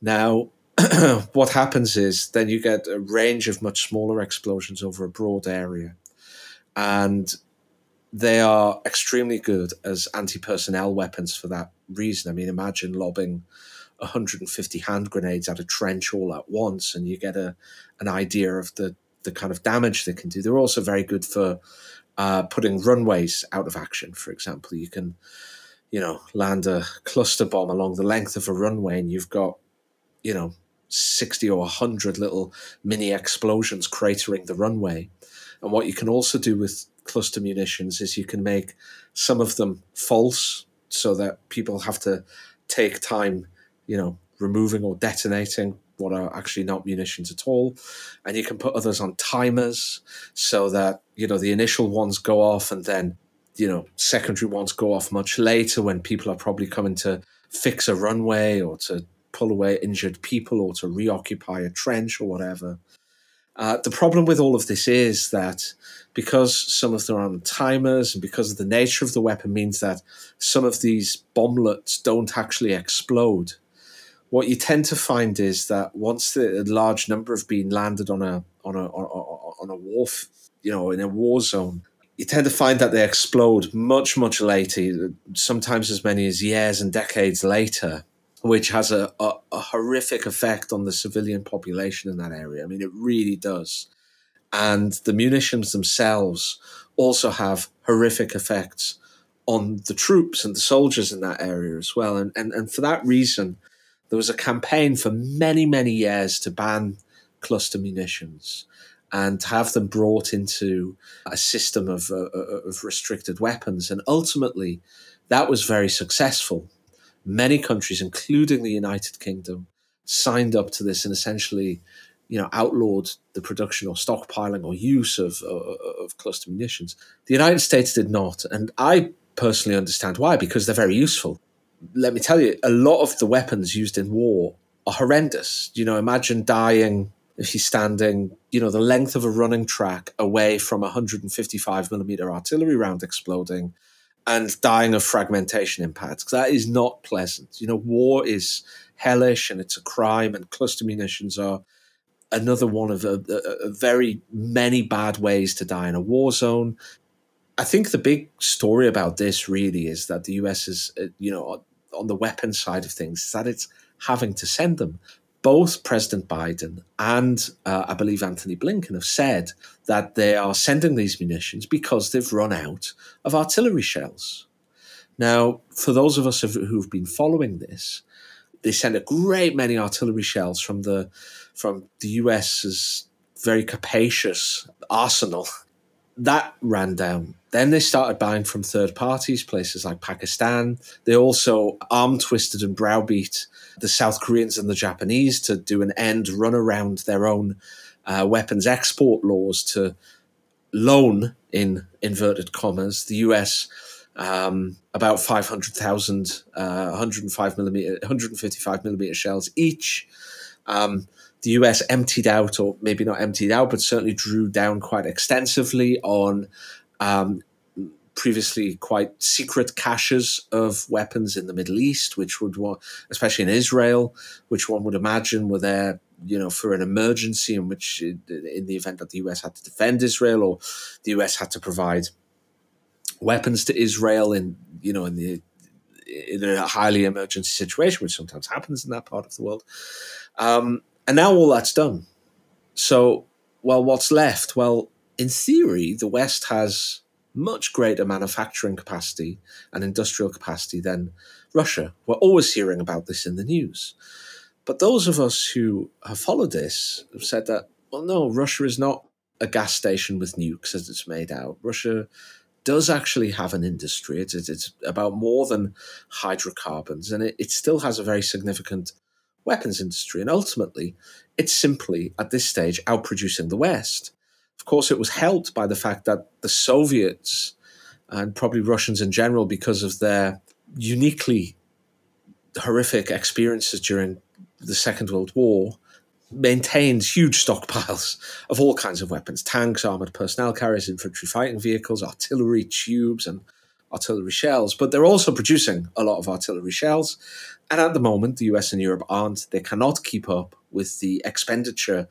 Now, what happens is then you get a range of much smaller explosions over a broad area. And they are extremely good as anti-personnel weapons for that reason. I mean, imagine lobbing 150 hand grenades at a trench all at once, and you get a an idea of the the kind of damage they can do. They're also very good for uh, putting runways out of action. For example, you can, you know, land a cluster bomb along the length of a runway, and you've got, you know, 60 or 100 little mini explosions cratering the runway. And what you can also do with cluster munitions is you can make some of them false so that people have to take time, you know, removing or detonating what are actually not munitions at all. And you can put others on timers so that, you know, the initial ones go off and then, you know, secondary ones go off much later when people are probably coming to fix a runway or to pull away injured people or to reoccupy a trench or whatever. Uh, the problem with all of this is that because some of them are on timers and because of the nature of the weapon means that some of these bomblets don't actually explode. What you tend to find is that once the large number have been landed on a on a on a wharf, you know, in a war zone, you tend to find that they explode much much later, sometimes as many as years and decades later which has a, a, a, horrific effect on the civilian population in that area. I mean, it really does. And the munitions themselves also have horrific effects on the troops and the soldiers in that area as well. And, and, and for that reason, there was a campaign for many, many years to ban cluster munitions and have them brought into a system of, uh, uh, of restricted weapons. And ultimately, that was very successful. Many countries, including the United Kingdom, signed up to this and essentially, you know, outlawed the production or stockpiling or use of, of cluster munitions. The United States did not, and I personally understand why because they're very useful. Let me tell you, a lot of the weapons used in war are horrendous. You know, imagine dying if you're standing, you know, the length of a running track away from a 155 millimeter artillery round exploding and dying of fragmentation impacts. That is not pleasant. You know, war is hellish and it's a crime, and cluster munitions are another one of a, a, a very many bad ways to die in a war zone. I think the big story about this really is that the US is, uh, you know, on the weapons side of things, is that it's having to send them both President Biden and uh, I believe Antony Blinken have said that they are sending these munitions because they've run out of artillery shells. Now, for those of us who've been following this, they send a great many artillery shells from the from the US's very capacious arsenal. That ran down. Then they started buying from third parties, places like Pakistan. They also arm twisted and browbeat the South Koreans and the Japanese to do an end run around their own uh, weapons export laws to loan, in inverted commas, the US um, about 500,000 uh, 105 millimeter, 155 millimeter shells each. Um, the US emptied out, or maybe not emptied out, but certainly drew down quite extensively on um, previously quite secret caches of weapons in the Middle East, which would, especially in Israel, which one would imagine were there, you know, for an emergency in which, in the event that the US had to defend Israel or the US had to provide weapons to Israel in, you know, in the in a highly emergency situation, which sometimes happens in that part of the world. Um, and now all that's done. So, well, what's left? Well, in theory, the West has much greater manufacturing capacity and industrial capacity than Russia. We're always hearing about this in the news. But those of us who have followed this have said that, well, no, Russia is not a gas station with nukes as it's made out. Russia does actually have an industry. It's, it's, about more than hydrocarbons, and it, it still has a very significant weapons industry. And ultimately, it's simply, at this stage, outproducing the West. Of course, it was helped by the fact that the Soviets and probably Russians in general, because of their uniquely horrific experiences during the Second World War, maintained huge stockpiles of all kinds of weapons tanks, armored personnel carriers, infantry fighting vehicles, artillery tubes, and artillery shells. But they're also producing a lot of artillery shells. And at the moment, the US and Europe aren't. They cannot keep up with the expenditure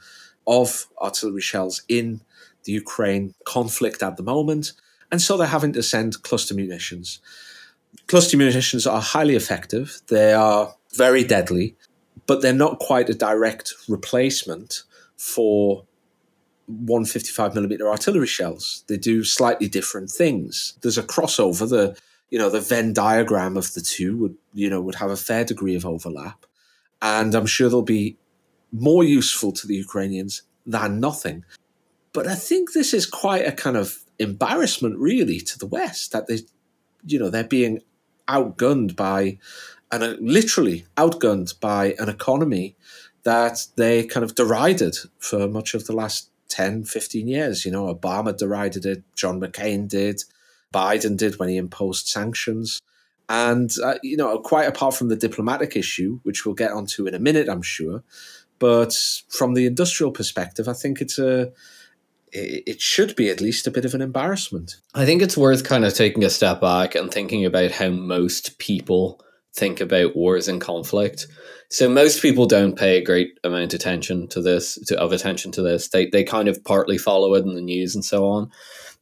of artillery shells in the Ukraine conflict at the moment. And so they're having to send cluster munitions. Cluster munitions are highly effective, they are very deadly, but they're not quite a direct replacement for 155 millimeter artillery shells. They do slightly different things. There's a crossover. The you know the Venn diagram of the two would you know would have a fair degree of overlap, and I'm sure there'll be more useful to the Ukrainians than nothing. But I think this is quite a kind of embarrassment, really, to the West that they, you know, they're being outgunned by, and uh, literally outgunned by an economy that they kind of derided for much of the last 10, 15 years. You know, Obama derided it, John McCain did, Biden did when he imposed sanctions. And, uh, you know, quite apart from the diplomatic issue, which we'll get onto in a minute, I'm sure, but from the industrial perspective, I think it's a, it should be at least a bit of an embarrassment. I think it's worth kind of taking a step back and thinking about how most people think about wars and conflict. So most people don't pay a great amount of attention to this, to, of attention to this. They they kind of partly follow it in the news and so on.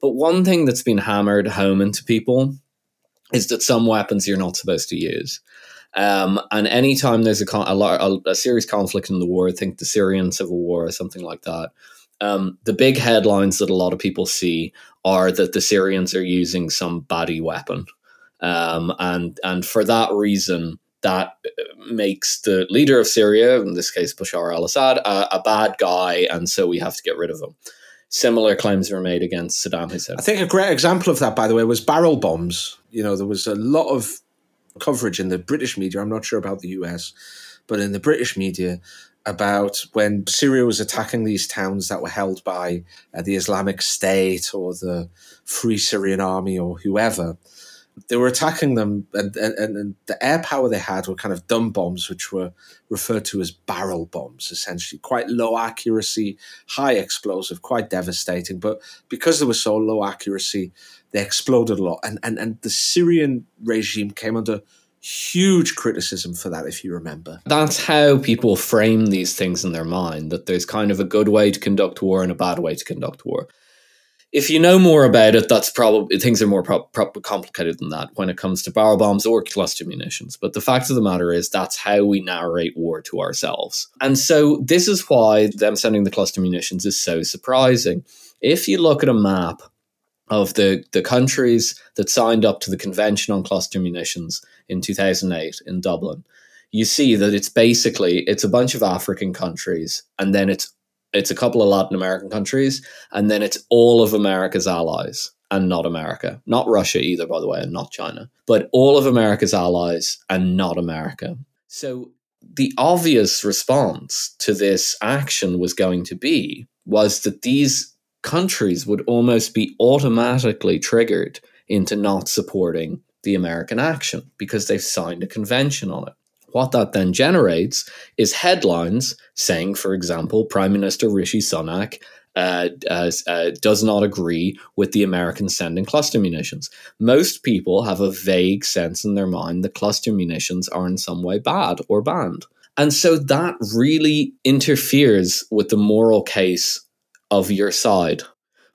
But one thing that's been hammered home into people is that some weapons you're not supposed to use. Um, and anytime there's a, a, a, a serious conflict in the war, I think the Syrian civil war or something like that, um, the big headlines that a lot of people see are that the Syrians are using some baddie weapon Um, and and for that reason, that uh, makes the leader of Syria, in this case Bashar al-Assad, a, a bad guy, and so we have to get rid of him. Similar claims were made against Saddam Hussein. I think a great example of that, by the way, was barrel bombs. You know, there was a lot of coverage in the British media. I'm not sure about the US, but in the British media about when Syria was attacking these towns that were held by uh, the Islamic State or the Free Syrian Army or whoever. They were attacking them, and, and, and the air power they had were kind of dumb bombs, which were referred to as barrel bombs, essentially quite low accuracy, high explosive, quite devastating. But because they were so low accuracy, they exploded a lot. And, and, and the Syrian regime came under huge criticism for that, if you remember. That's how people frame these things in their mind that there's kind of a good way to conduct war and a bad way to conduct war. If you know more about it, that's probably things are more pro- pro- complicated than that when it comes to barrel bombs or cluster munitions. But the fact of the matter is, that's how we narrate war to ourselves. And so, this is why them sending the cluster munitions is so surprising. If you look at a map of the, the countries that signed up to the Convention on Cluster Munitions in 2008 in Dublin, you see that it's basically it's a bunch of African countries, and then it's it's a couple of Latin American countries, and then it's all of America's allies and not America, not Russia either, by the way, and not China, but all of America's allies and not America. So the obvious response to this action was going to be was that these countries would almost be automatically triggered into not supporting the American action because they've signed a convention on it. What that then generates is headlines saying, for example, Prime Minister Rishi Sunak uh, uh, does not agree with the Americans sending cluster munitions. Most people have a vague sense in their mind that cluster munitions are in some way bad or banned. And so that really interferes with the moral case of your side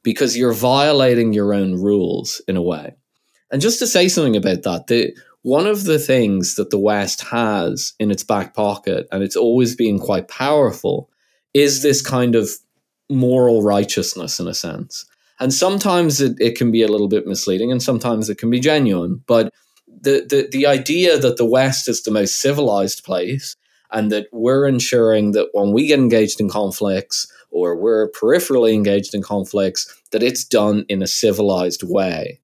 because you're violating your own rules in a way. And just to say something about that, the one of the things that the West has in its back pocket, and it's always been quite powerful, is this kind of moral righteousness in a sense. And sometimes it, it can be a little bit misleading and sometimes it can be genuine. But the, the, the idea that the West is the most civilized place and that we're ensuring that when we get engaged in conflicts or we're peripherally engaged in conflicts, that it's done in a civilized way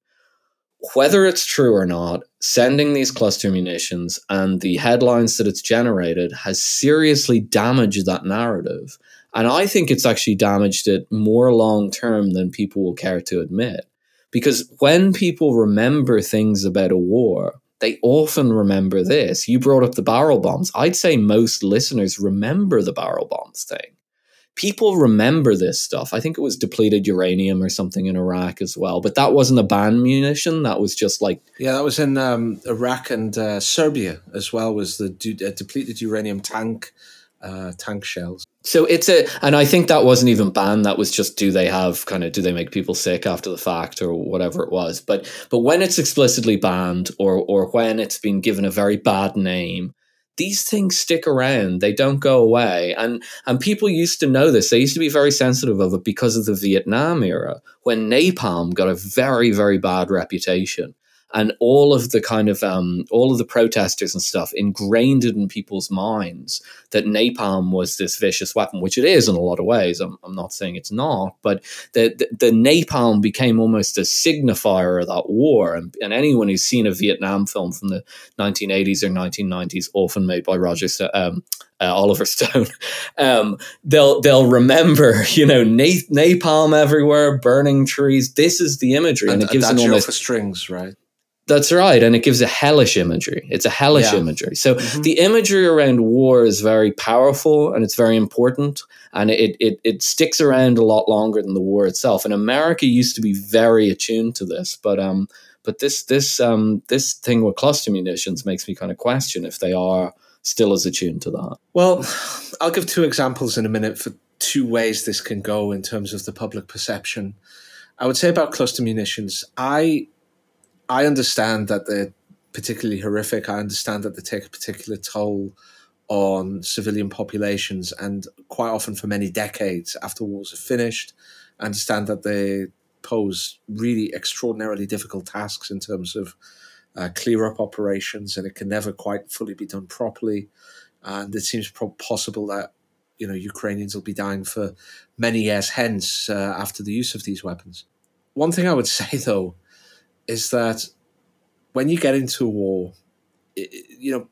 whether it's true or not, sending these cluster munitions and the headlines that it's generated has seriously damaged that narrative. And I think it's actually damaged it more long term than people will care to admit. Because when people remember things about a war, they often remember this. You brought up the barrel bombs. I'd say most listeners remember the barrel bombs thing people remember this stuff. I think it was depleted uranium or something in Iraq as well, but that wasn't a banned munition. That was just like yeah, that was in um, Iraq and uh, Serbia as well. Was the de- uh, depleted uranium tank uh, tank shells? So it's a, and I think that wasn't even banned. That was just do they have kind of do they make people sick after the fact or whatever it was. But but when it's explicitly banned or or when it's been given a very bad name these things stick around. They don't go away. And and people used to know this. They used to be very sensitive of it because of the vietnam era when napalm got a very very bad reputation and all of the kind of um, all of the protesters and stuff ingrained it in people's minds that napalm was this vicious weapon, which it is in a lot of ways. I'm, I'm not saying it's not, but the, the, the napalm became almost a signifier of that war. And, and, anyone who's seen a Vietnam film from the 1980s or 1990s, often made by Roger um, uh, Oliver Stone, um, they'll they'll remember, you know, napalm everywhere, burning trees. This is the imagery, and, and it gives an almost for strings, right? That's right. And it gives a hellish imagery. It's a hellish yeah. imagery. So mm-hmm. the imagery around war is very powerful and it's very important. And it, it, it sticks around a lot longer than the war itself. And America used to be very attuned to this. But um, but this this um this thing with cluster munitions makes me kind of question if they are still as attuned to that. Well, I'll give two examples in a minute for two ways this can go in terms of the public perception. I would say about cluster munitions, I I understand that they're particularly horrific. I understand that they take a particular toll on civilian populations, and quite often for many decades after wars are finished. I understand that they pose really extraordinarily difficult tasks in terms of uh, clear up operations, and it can never quite fully be done properly. And it seems pro- possible that you know Ukrainians will be dying for many years hence uh, after the use of these weapons. One thing I would say though is that when you get into a war, it, you know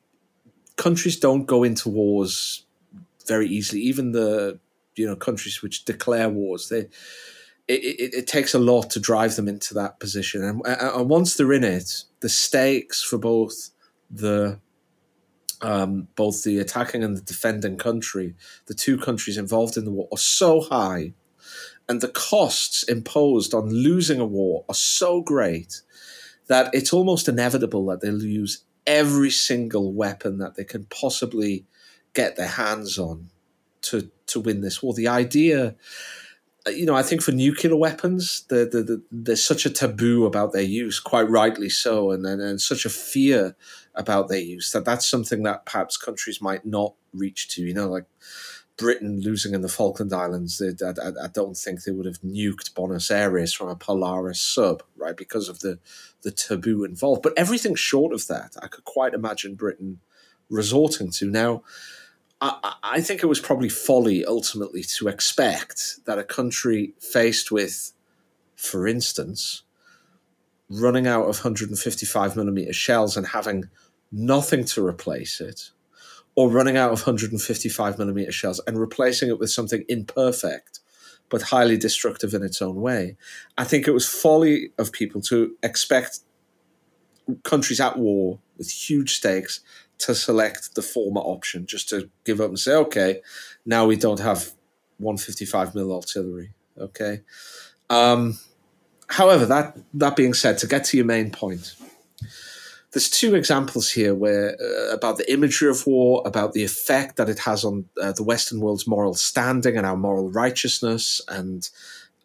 countries don't go into wars very easily. Even the you know countries which declare wars, they it, it, it, takes a lot to drive them into that position. And, and once they're in it, the stakes for both the um, both the attacking and the defending country, the two countries involved in the war, are so high, and the costs imposed on losing a war are so great that it's almost inevitable that they'll use every single weapon that they can possibly get their hands on to to win this war. The idea uh, you know, I think for nuclear weapons, the, the, the, there's such a taboo about their use, quite rightly so, and, and, and such a fear about their use that that's something that perhaps countries might not reach to. You know, like Britain losing in the Falkland Islands, I, I, don't think they would have nuked Buenos Aires from a Polaris sub, right, because of the, the taboo involved. But everything short of that, I could quite imagine Britain resorting to. Now, I, I think it was probably folly ultimately to expect that a country faced with, for instance, running out of 155 millimeter shells and having nothing to replace it, or running out of 155 millimeter shells and replacing it with something imperfect but highly destructive in its own way. I think it was folly of people to expect countries at war with huge stakes to select the former option, just to give up and say, okay, now we don't have 155 mil artillery. Okay. Um, however, that that being said, to get to your main point, there's two examples here where uh, about the imagery of war, about the effect that it has on uh, the Western world's moral standing and our moral righteousness, and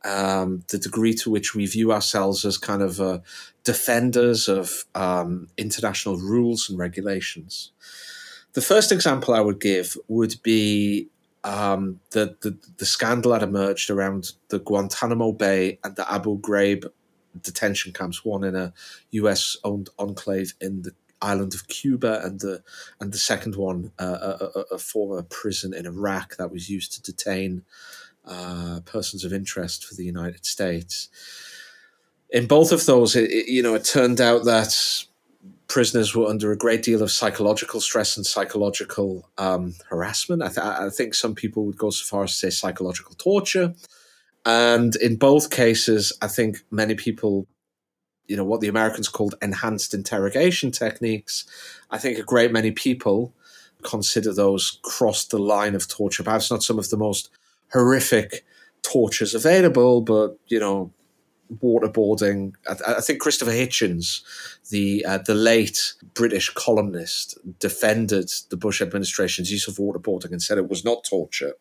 um, the degree to which we view ourselves as kind of uh, defenders of um, international rules and regulations. The first example I would give would be um, the, the, the scandal that emerged around the Guantanamo Bay and the Abu Ghraib detention camps, one in a U.S. owned enclave in the island of Cuba, and the and the second one, uh, a, a, a, former prison in Iraq that was used to detain uh, persons of interest for the United States. In both of those, it, it, you know, it turned out that prisoners were under a great deal of psychological stress and psychological um, harassment. I, th- I, think some people would go so far as to say psychological torture. And in both cases, I think many people, you know, what the Americans called enhanced interrogation techniques, I think a great many people consider those crossed the line of torture. Perhaps not some of the most horrific tortures available, but you know, waterboarding. I, I think Christopher Hitchens, the uh, the late British columnist, defended the Bush administration's use of waterboarding and said it was not torture.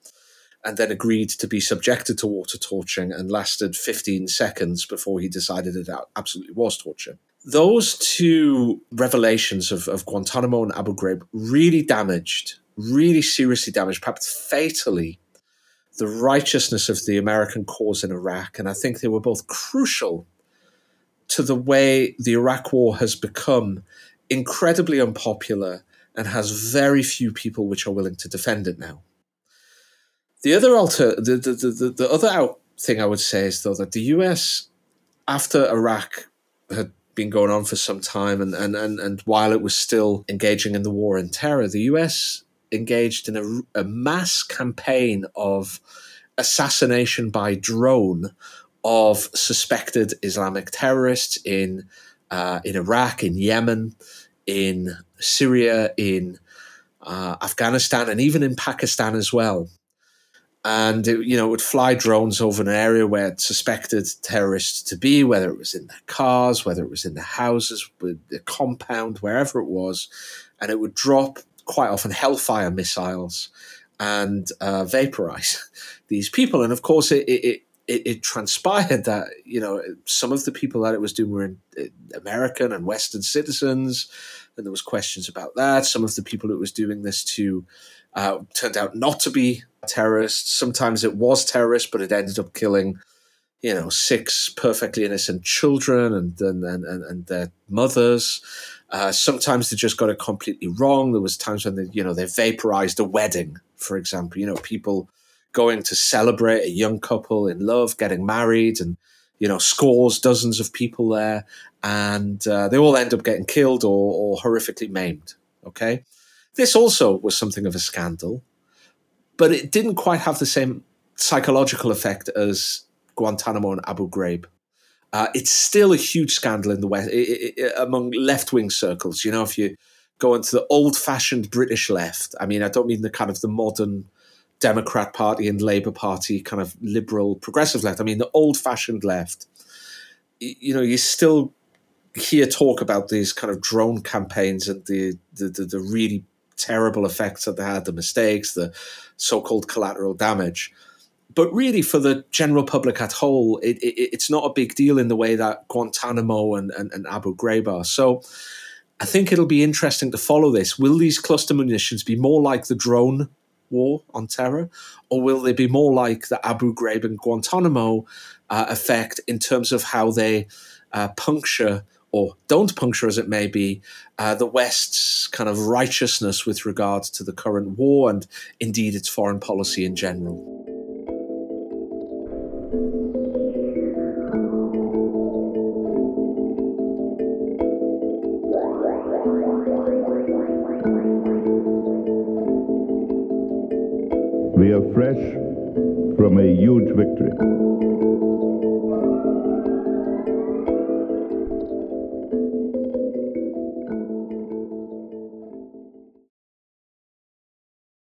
And then agreed to be subjected to water torturing and lasted 15 seconds before he decided it absolutely was torture. Those two revelations of, of Guantanamo and Abu Ghraib really damaged, really seriously damaged, perhaps fatally, the righteousness of the American cause in Iraq. And I think they were both crucial to the way the Iraq war has become incredibly unpopular and has very few people which are willing to defend it now. The other alter the, the, the, the other out thing I would say is though that the US after Iraq had been going on for some time and, and, and, and while it was still engaging in the war in terror, the US engaged in a, a mass campaign of assassination by drone of suspected Islamic terrorists in uh, in Iraq, in Yemen, in Syria, in uh, Afghanistan, and even in Pakistan as well. And it, you know, it would fly drones over an area where it suspected terrorists to be, whether it was in their cars, whether it was in the houses, with the compound, wherever it was, and it would drop quite often Hellfire missiles and uh, vaporize these people. And of course, it, it, it, it, transpired that you know some of the people that it was doing were in American and Western citizens, and there was questions about that. Some of the people it was doing this to uh, turned out not to be terrorists. Sometimes it was terrorists, but it ended up killing you know, six perfectly innocent children and and and, and their mothers. Uh, sometimes they just got it completely wrong. There was times when they, you know, they vaporized a wedding, for example. You know, people going to celebrate a young couple in love, getting married, and you know, scores, dozens of people there, and uh, they all end up getting killed or, or horrifically maimed. Okay, this also was something of a scandal, but it didn't quite have the same psychological effect as Guantanamo and Abu Ghraib. Uh, it's still a huge scandal in the West it, it, among left wing circles. You know, if you go into the old fashioned British left, I mean, I don't mean the kind of the modern Democrat Party and Labour Party kind of liberal progressive left. I mean, the old fashioned left. You know, you still hear talk about these kind of drone campaigns and the, the, the, the really terrible effects that they had, the mistakes, the so called collateral damage but really for the general public at whole, it, it, it's not a big deal in the way that Guantanamo and, and, and, Abu Ghraib are. So I think it'll be interesting to follow this. Will these cluster munitions be more like the drone war on terror, or will they be more like the Abu Ghraib and Guantanamo uh, effect in terms of how they uh, puncture or don't puncture, as it may be, uh, the West's kind of righteousness with regard to the current war and indeed its foreign policy in general? We are fresh from a huge victory.